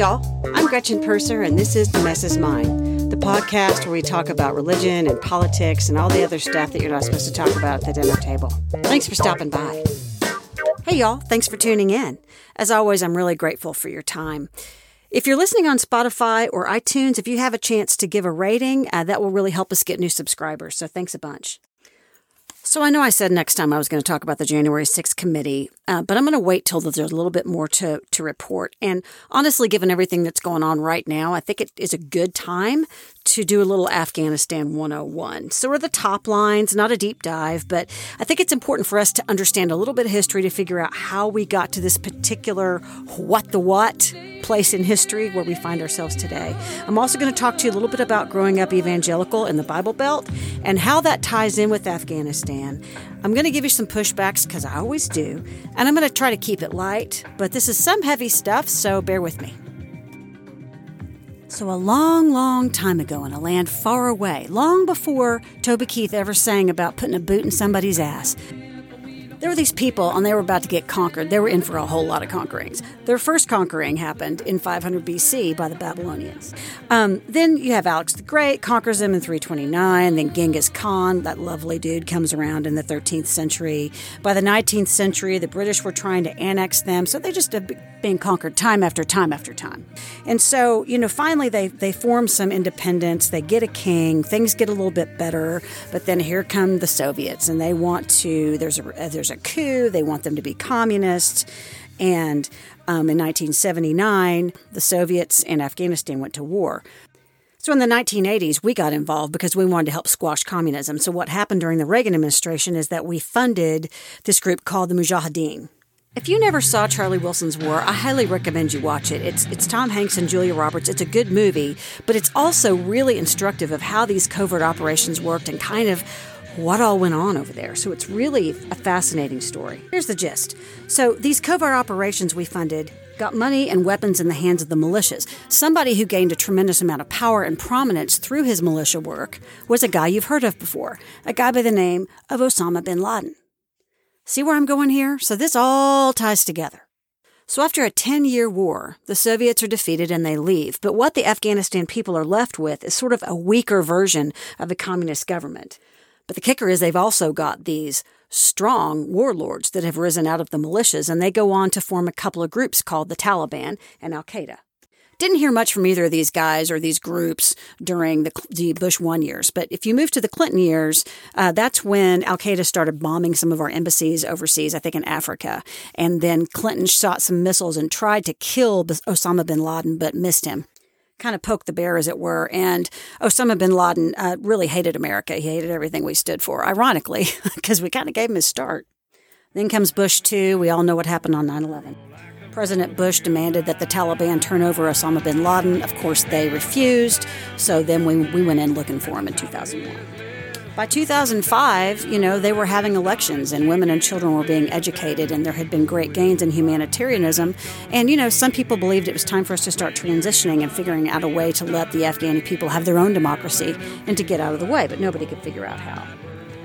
y'all. I'm Gretchen Purser, and this is The Mess is Mine, the podcast where we talk about religion and politics and all the other stuff that you're not supposed to talk about at the dinner table. Thanks for stopping by. Hey, y'all. Thanks for tuning in. As always, I'm really grateful for your time. If you're listening on Spotify or iTunes, if you have a chance to give a rating, uh, that will really help us get new subscribers. So thanks a bunch. So I know I said next time I was going to talk about the January 6th committee, uh, but I'm going to wait till there's a little bit more to, to report. And honestly, given everything that's going on right now, I think it is a good time to do a little Afghanistan 101. So are the top lines, not a deep dive, but I think it's important for us to understand a little bit of history to figure out how we got to this particular what the what place in history where we find ourselves today. I'm also going to talk to you a little bit about growing up evangelical in the Bible Belt and how that ties in with Afghanistan. I'm going to give you some pushbacks because I always do, and I'm going to try to keep it light, but this is some heavy stuff, so bear with me. So, a long, long time ago in a land far away, long before Toby Keith ever sang about putting a boot in somebody's ass, there were these people, and they were about to get conquered. They were in for a whole lot of conquerings. Their first conquering happened in 500 BC by the Babylonians. Um, then you have Alex the Great conquers them in 329. Then Genghis Khan, that lovely dude, comes around in the 13th century. By the 19th century, the British were trying to annex them, so they just been conquered time after time after time. And so, you know, finally they they form some independence. They get a king. Things get a little bit better, but then here come the Soviets, and they want to. There's a there's a coup. They want them to be communists. And um, in 1979, the Soviets and Afghanistan went to war. So in the 1980s, we got involved because we wanted to help squash communism. So what happened during the Reagan administration is that we funded this group called the Mujahideen. If you never saw Charlie Wilson's War, I highly recommend you watch it. It's it's Tom Hanks and Julia Roberts. It's a good movie, but it's also really instructive of how these covert operations worked and kind of what all went on over there. So it's really a fascinating story. Here's the gist. So these covert operations we funded got money and weapons in the hands of the militias. Somebody who gained a tremendous amount of power and prominence through his militia work was a guy you've heard of before, a guy by the name of Osama bin Laden. See where I'm going here? So this all ties together. So after a 10 year war, the Soviets are defeated and they leave. But what the Afghanistan people are left with is sort of a weaker version of the communist government. But the kicker is they've also got these strong warlords that have risen out of the militias, and they go on to form a couple of groups called the Taliban and Al Qaeda. Didn't hear much from either of these guys or these groups during the, the Bush one years. But if you move to the Clinton years, uh, that's when Al Qaeda started bombing some of our embassies overseas, I think in Africa. And then Clinton shot some missiles and tried to kill Osama bin Laden, but missed him kind of poked the bear, as it were. And Osama bin Laden uh, really hated America. He hated everything we stood for, ironically, because we kind of gave him his start. Then comes Bush 2. We all know what happened on 9 11. President Bush demanded that the Taliban turn over Osama bin Laden. Of course, they refused. So then we, we went in looking for him in 2001. By 2005, you know, they were having elections and women and children were being educated, and there had been great gains in humanitarianism. And, you know, some people believed it was time for us to start transitioning and figuring out a way to let the Afghani people have their own democracy and to get out of the way, but nobody could figure out how.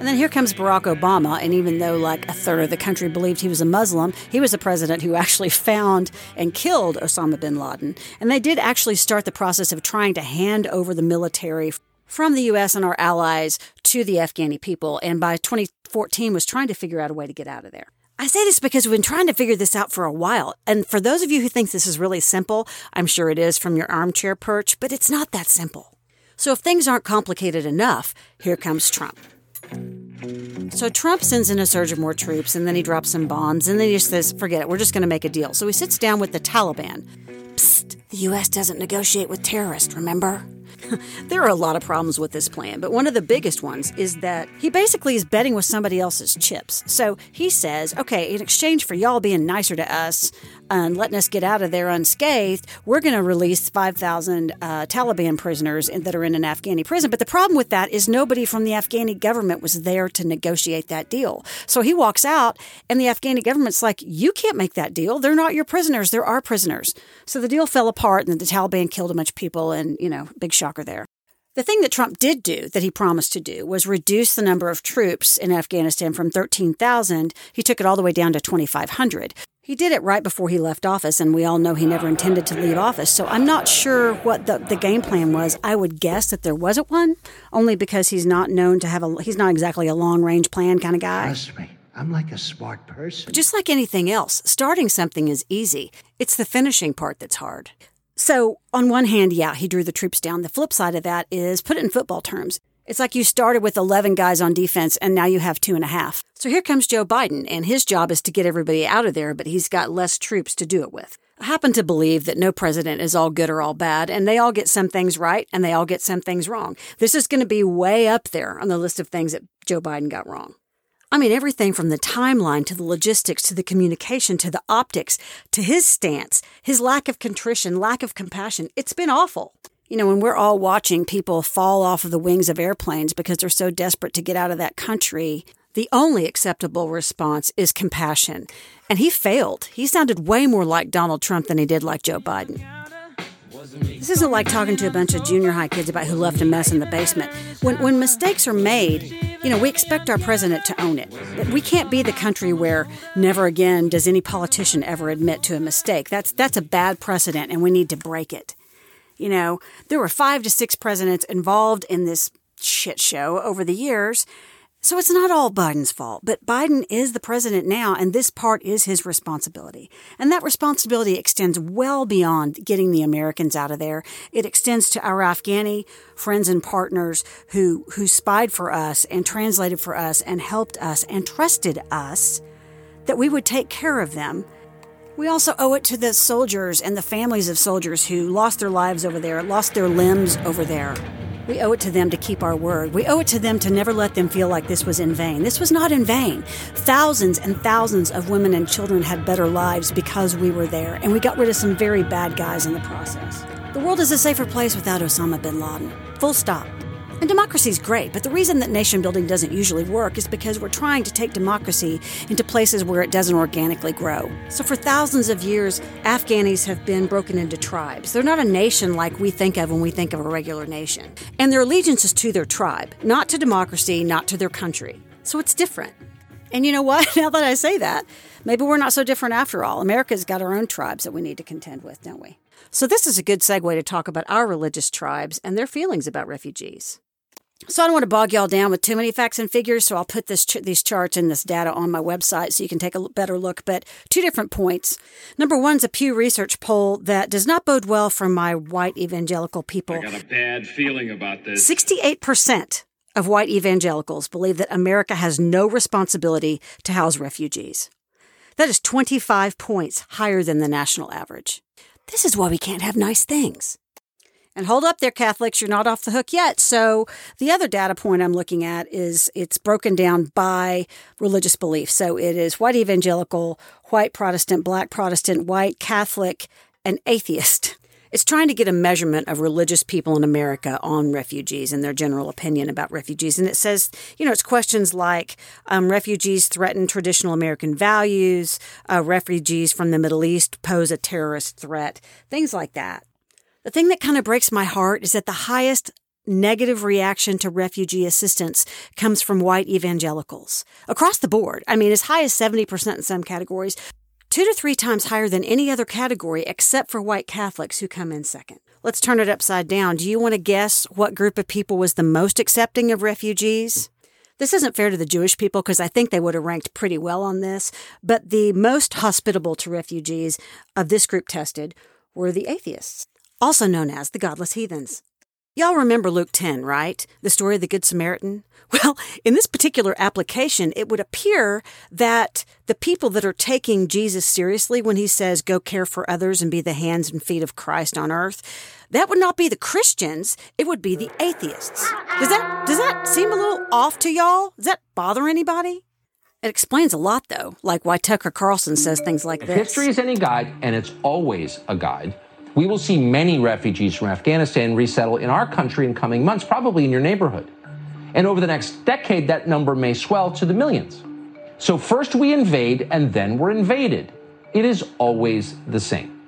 And then here comes Barack Obama, and even though like a third of the country believed he was a Muslim, he was the president who actually found and killed Osama bin Laden. And they did actually start the process of trying to hand over the military from the U.S. and our allies to the Afghani people, and by 2014 was trying to figure out a way to get out of there. I say this because we've been trying to figure this out for a while. And for those of you who think this is really simple, I'm sure it is from your armchair perch, but it's not that simple. So if things aren't complicated enough, here comes Trump. So Trump sends in a surge of more troops and then he drops some bombs and then he just says, forget it, we're just going to make a deal. So he sits down with the Taliban. Psst, the U.S. doesn't negotiate with terrorists, remember? there are a lot of problems with this plan, but one of the biggest ones is that he basically is betting with somebody else's chips. So he says, okay, in exchange for y'all being nicer to us and letting us get out of there unscathed, we're going to release 5,000 uh, Taliban prisoners that are in an Afghani prison. But the problem with that is nobody from the Afghani government was there to negotiate that deal. So he walks out, and the Afghani government's like, you can't make that deal. They're not your prisoners. They're our prisoners. So the deal fell apart, and the Taliban killed a bunch of people, and, you know, big shocker there. The thing that Trump did do, that he promised to do, was reduce the number of troops in Afghanistan from 13,000. He took it all the way down to 2,500. He did it right before he left office, and we all know he never intended to leave office. So I'm not sure what the, the game plan was. I would guess that there wasn't one, only because he's not known to have a, he's not exactly a long range plan kind of guy. Trust me, I'm like a smart person. Just like anything else, starting something is easy. It's the finishing part that's hard. So, on one hand, yeah, he drew the troops down. The flip side of that is put it in football terms. It's like you started with 11 guys on defense and now you have two and a half. So here comes Joe Biden, and his job is to get everybody out of there, but he's got less troops to do it with. I happen to believe that no president is all good or all bad, and they all get some things right and they all get some things wrong. This is going to be way up there on the list of things that Joe Biden got wrong. I mean, everything from the timeline to the logistics to the communication to the optics to his stance, his lack of contrition, lack of compassion. It's been awful. You know, when we're all watching people fall off of the wings of airplanes because they're so desperate to get out of that country, the only acceptable response is compassion. And he failed. He sounded way more like Donald Trump than he did like Joe Biden. This isn't like talking to a bunch of junior high kids about who left a mess in the basement. When, when mistakes are made, you know, we expect our president to own it. We can't be the country where never again does any politician ever admit to a mistake. That's, that's a bad precedent, and we need to break it. You know, there were five to six presidents involved in this shit show over the years. So it's not all Biden's fault, but Biden is the president now, and this part is his responsibility. And that responsibility extends well beyond getting the Americans out of there. It extends to our Afghani friends and partners who, who spied for us and translated for us and helped us and trusted us that we would take care of them we also owe it to the soldiers and the families of soldiers who lost their lives over there, lost their limbs over there. We owe it to them to keep our word. We owe it to them to never let them feel like this was in vain. This was not in vain. Thousands and thousands of women and children had better lives because we were there, and we got rid of some very bad guys in the process. The world is a safer place without Osama bin Laden. Full stop. And democracy is great, but the reason that nation building doesn't usually work is because we're trying to take democracy into places where it doesn't organically grow. So for thousands of years, Afghanis have been broken into tribes. They're not a nation like we think of when we think of a regular nation. And their allegiance is to their tribe, not to democracy, not to their country. So it's different. And you know what? Now that I say that, maybe we're not so different after all. America's got our own tribes that we need to contend with, don't we? So, this is a good segue to talk about our religious tribes and their feelings about refugees. So I don't want to bog y'all down with too many facts and figures, so I'll put this ch- these charts and this data on my website so you can take a better look. But two different points. Number one is a Pew Research poll that does not bode well for my white evangelical people. I got a bad feeling about this. Sixty-eight percent of white evangelicals believe that America has no responsibility to house refugees. That is 25 points higher than the national average. This is why we can't have nice things. And hold up there, Catholics, you're not off the hook yet. So, the other data point I'm looking at is it's broken down by religious belief. So, it is white evangelical, white Protestant, black Protestant, white Catholic, and atheist. It's trying to get a measurement of religious people in America on refugees and their general opinion about refugees. And it says, you know, it's questions like um, refugees threaten traditional American values, uh, refugees from the Middle East pose a terrorist threat, things like that. The thing that kind of breaks my heart is that the highest negative reaction to refugee assistance comes from white evangelicals across the board. I mean, as high as 70% in some categories, two to three times higher than any other category except for white Catholics who come in second. Let's turn it upside down. Do you want to guess what group of people was the most accepting of refugees? This isn't fair to the Jewish people because I think they would have ranked pretty well on this, but the most hospitable to refugees of this group tested were the atheists also known as the godless heathens. Y'all remember Luke 10, right? The story of the Good Samaritan? Well, in this particular application, it would appear that the people that are taking Jesus seriously when he says, go care for others and be the hands and feet of Christ on earth, that would not be the Christians, it would be the atheists. Does that, does that seem a little off to y'all? Does that bother anybody? It explains a lot, though, like why Tucker Carlson says things like if this. history is any guide, and it's always a guide, we will see many refugees from Afghanistan resettle in our country in coming months, probably in your neighborhood. And over the next decade, that number may swell to the millions. So first we invade and then we're invaded. It is always the same.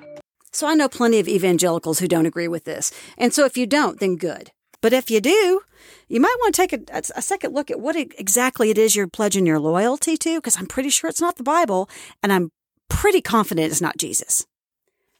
So I know plenty of evangelicals who don't agree with this. And so if you don't, then good. But if you do, you might want to take a, a second look at what exactly it is you're pledging your loyalty to, because I'm pretty sure it's not the Bible, and I'm pretty confident it's not Jesus.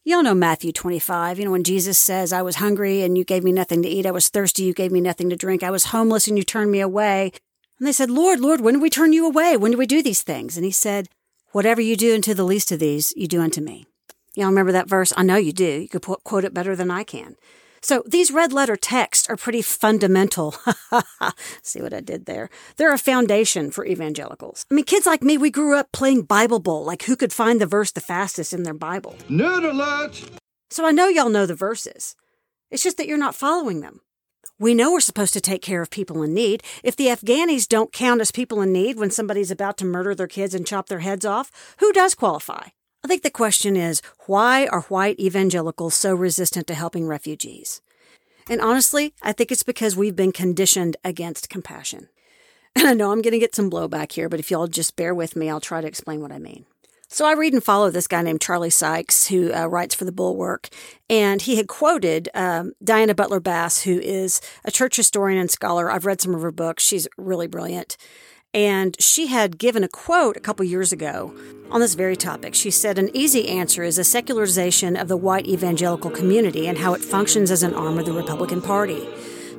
Y'all know Matthew 25, you know, when Jesus says, I was hungry and you gave me nothing to eat. I was thirsty, you gave me nothing to drink. I was homeless and you turned me away. And they said, Lord, Lord, when did we turn you away? When did we do these things? And he said, Whatever you do unto the least of these, you do unto me. Y'all remember that verse? I know you do. You could quote it better than I can. So these red letter texts are pretty fundamental. See what I did there? They're a foundation for evangelicals. I mean, kids like me, we grew up playing Bible Bowl, like who could find the verse the fastest in their Bible. Nerd alert! So I know y'all know the verses. It's just that you're not following them. We know we're supposed to take care of people in need. If the Afghanis don't count as people in need when somebody's about to murder their kids and chop their heads off, who does qualify? I think the question is why are white evangelicals so resistant to helping refugees? And honestly, I think it's because we've been conditioned against compassion. And I know I'm going to get some blowback here, but if y'all just bear with me, I'll try to explain what I mean. So I read and follow this guy named Charlie Sykes, who uh, writes for the Bulwark, and he had quoted um, Diana Butler Bass, who is a church historian and scholar. I've read some of her books; she's really brilliant. And she had given a quote a couple years ago on this very topic. She said, An easy answer is a secularization of the white evangelical community and how it functions as an arm of the Republican Party,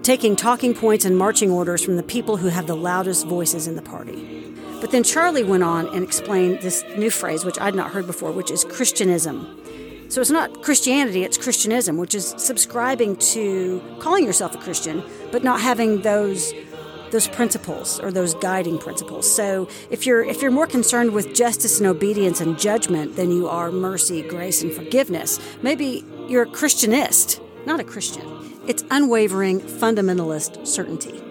taking talking points and marching orders from the people who have the loudest voices in the party. But then Charlie went on and explained this new phrase, which I'd not heard before, which is Christianism. So it's not Christianity, it's Christianism, which is subscribing to calling yourself a Christian, but not having those those principles or those guiding principles. So if you're if you're more concerned with justice and obedience and judgment than you are mercy, grace and forgiveness, maybe you're a Christianist, not a Christian. It's unwavering fundamentalist certainty.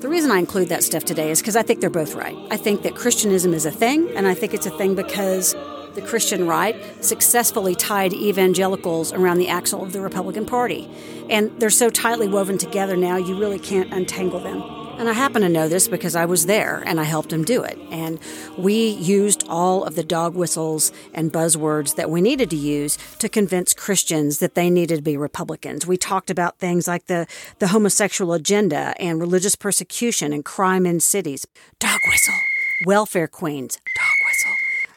The reason I include that stuff today is because I think they're both right. I think that Christianism is a thing, and I think it's a thing because the Christian right successfully tied evangelicals around the axle of the Republican Party. And they're so tightly woven together now, you really can't untangle them. And I happen to know this because I was there and I helped him do it. And we used all of the dog whistles and buzzwords that we needed to use to convince Christians that they needed to be Republicans. We talked about things like the, the homosexual agenda and religious persecution and crime in cities. Dog whistle. Welfare queens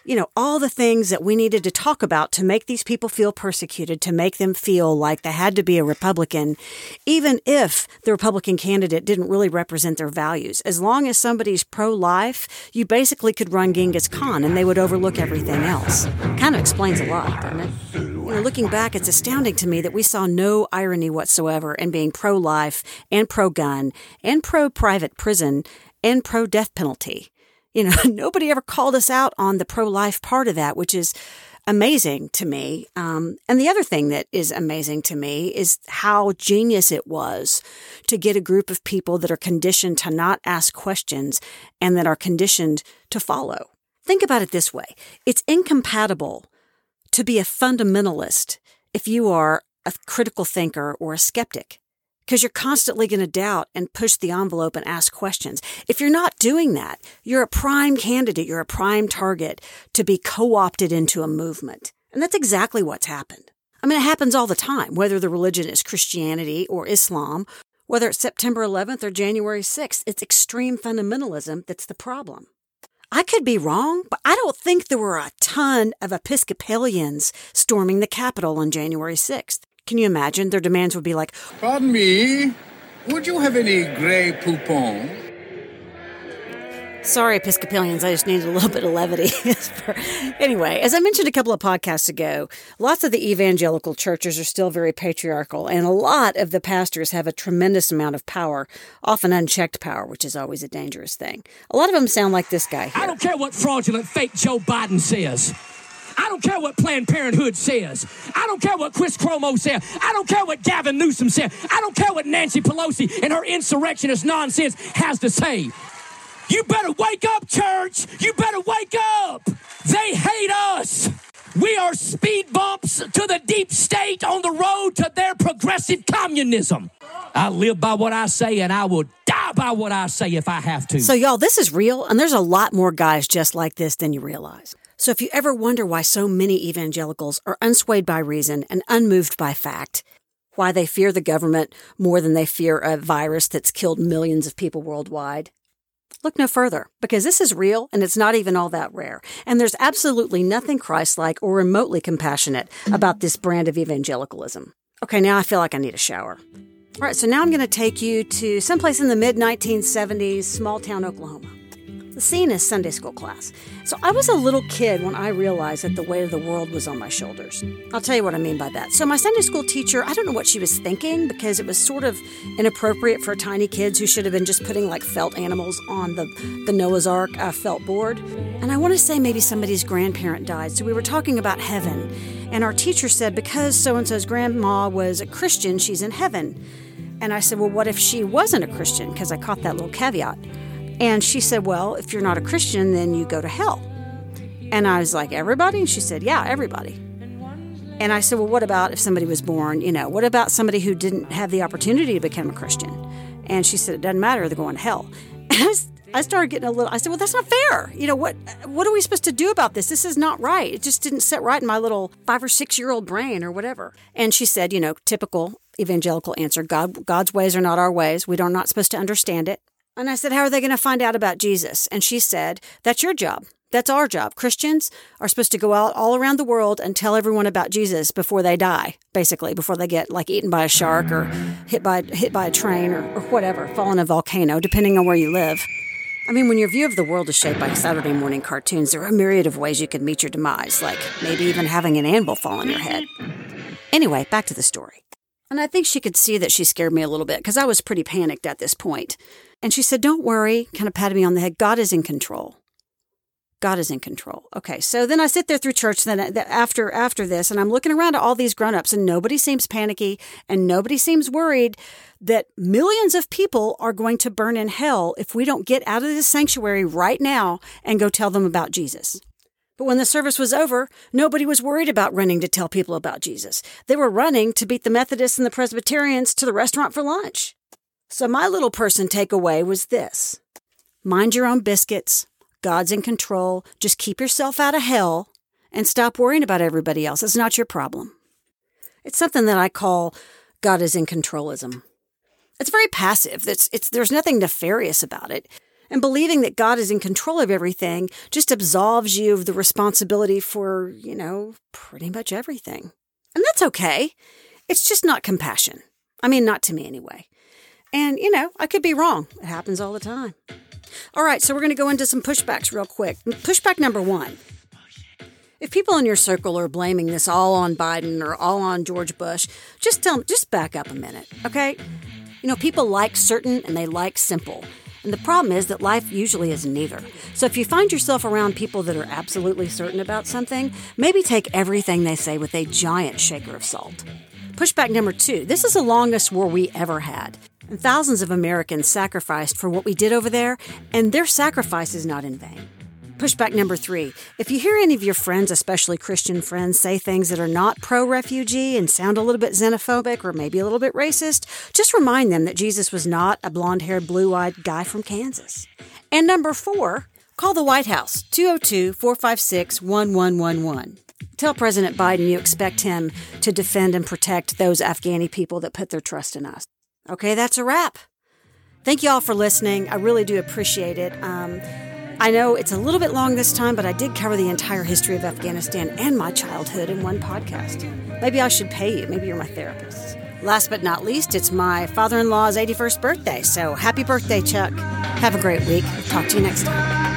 you know, all the things that we needed to talk about to make these people feel persecuted, to make them feel like they had to be a Republican, even if the Republican candidate didn't really represent their values. As long as somebody's pro life, you basically could run Genghis Khan and they would overlook everything else. Kind of explains a lot, doesn't it? You know, looking back, it's astounding to me that we saw no irony whatsoever in being pro life and pro gun and pro private prison and pro death penalty. You know, nobody ever called us out on the pro life part of that, which is amazing to me. Um, and the other thing that is amazing to me is how genius it was to get a group of people that are conditioned to not ask questions and that are conditioned to follow. Think about it this way it's incompatible to be a fundamentalist if you are a critical thinker or a skeptic because you're constantly going to doubt and push the envelope and ask questions. If you're not doing that, you're a prime candidate, you're a prime target to be co opted into a movement. And that's exactly what's happened. I mean, it happens all the time, whether the religion is Christianity or Islam, whether it's September 11th or January 6th, it's extreme fundamentalism that's the problem. I could be wrong, but I don't think there were a ton of Episcopalians storming the Capitol on January 6th. Can you imagine? Their demands would be like, Pardon me, would you have any Grey Poupon? Sorry, Episcopalians, I just needed a little bit of levity. anyway, as I mentioned a couple of podcasts ago, lots of the evangelical churches are still very patriarchal, and a lot of the pastors have a tremendous amount of power, often unchecked power, which is always a dangerous thing. A lot of them sound like this guy here. I don't care what fraudulent fake Joe Biden says. I don't care what Planned Parenthood says. I don't care what Chris Cuomo said. I don't care what Gavin Newsom said. I don't care what Nancy Pelosi and her insurrectionist nonsense has to say. You better wake up, church. You better wake up. They hate us. We are speed bumps to the deep state on the road to their progressive communism. I live by what I say and I will die by what I say if I have to. So, y'all, this is real, and there's a lot more guys just like this than you realize. So if you ever wonder why so many evangelicals are unswayed by reason and unmoved by fact, why they fear the government more than they fear a virus that's killed millions of people worldwide, Look no further, because this is real and it's not even all that rare. And there's absolutely nothing Christ like or remotely compassionate about this brand of evangelicalism. Okay, now I feel like I need a shower. All right, so now I'm going to take you to someplace in the mid 1970s, small town Oklahoma. Scene is Sunday school class. So I was a little kid when I realized that the weight of the world was on my shoulders. I'll tell you what I mean by that. So my Sunday school teacher, I don't know what she was thinking because it was sort of inappropriate for tiny kids who should have been just putting like felt animals on the, the Noah's Ark uh, felt board. And I want to say maybe somebody's grandparent died. So we were talking about heaven. And our teacher said, because so and so's grandma was a Christian, she's in heaven. And I said, well, what if she wasn't a Christian? Because I caught that little caveat. And she said, Well, if you're not a Christian, then you go to hell. And I was like, Everybody? And she said, Yeah, everybody. And I said, Well, what about if somebody was born, you know, what about somebody who didn't have the opportunity to become a Christian? And she said, It doesn't matter, they're going to hell. I, started getting a little, I said, Well, that's not fair. You know, what, what are we supposed to do about this? This is not right. It just didn't sit right in my little five or six year old brain or whatever. And she said, You know, typical evangelical answer God, God's ways are not our ways. We are not supposed to understand it. And I said, How are they going to find out about Jesus? And she said, That's your job. That's our job. Christians are supposed to go out all around the world and tell everyone about Jesus before they die, basically, before they get like eaten by a shark or hit by hit by a train or, or whatever, fall in a volcano, depending on where you live. I mean, when your view of the world is shaped by Saturday morning cartoons, there are a myriad of ways you could meet your demise, like maybe even having an anvil fall on your head. Anyway, back to the story. And I think she could see that she scared me a little bit because I was pretty panicked at this point. And she said, Don't worry, kind of patted me on the head. God is in control. God is in control. Okay, so then I sit there through church then uh, after after this, and I'm looking around at all these grown-ups, and nobody seems panicky, and nobody seems worried that millions of people are going to burn in hell if we don't get out of this sanctuary right now and go tell them about Jesus. But when the service was over, nobody was worried about running to tell people about Jesus. They were running to beat the Methodists and the Presbyterians to the restaurant for lunch. So my little person takeaway was this mind your own biscuits. God's in control. Just keep yourself out of hell and stop worrying about everybody else. It's not your problem. It's something that I call God is in controlism. It's very passive. It's, it's, there's nothing nefarious about it. And believing that God is in control of everything just absolves you of the responsibility for, you know, pretty much everything. And that's okay. It's just not compassion. I mean, not to me anyway. And, you know, I could be wrong. It happens all the time. All right, so we're going to go into some pushbacks real quick. Pushback number one. If people in your circle are blaming this all on Biden or all on George Bush, just tell them, just back up a minute, okay? You know, people like certain and they like simple. And the problem is that life usually is neither. So if you find yourself around people that are absolutely certain about something, maybe take everything they say with a giant shaker of salt. Pushback number two this is the longest war we ever had. And thousands of Americans sacrificed for what we did over there, and their sacrifice is not in vain. Pushback number three. If you hear any of your friends, especially Christian friends, say things that are not pro refugee and sound a little bit xenophobic or maybe a little bit racist, just remind them that Jesus was not a blonde haired, blue eyed guy from Kansas. And number four, call the White House 202 456 1111. Tell President Biden you expect him to defend and protect those Afghani people that put their trust in us. Okay, that's a wrap. Thank you all for listening. I really do appreciate it. Um, I know it's a little bit long this time, but I did cover the entire history of Afghanistan and my childhood in one podcast. Maybe I should pay you. Maybe you're my therapist. Last but not least, it's my father in law's 81st birthday. So happy birthday, Chuck. Have a great week. Talk to you next time.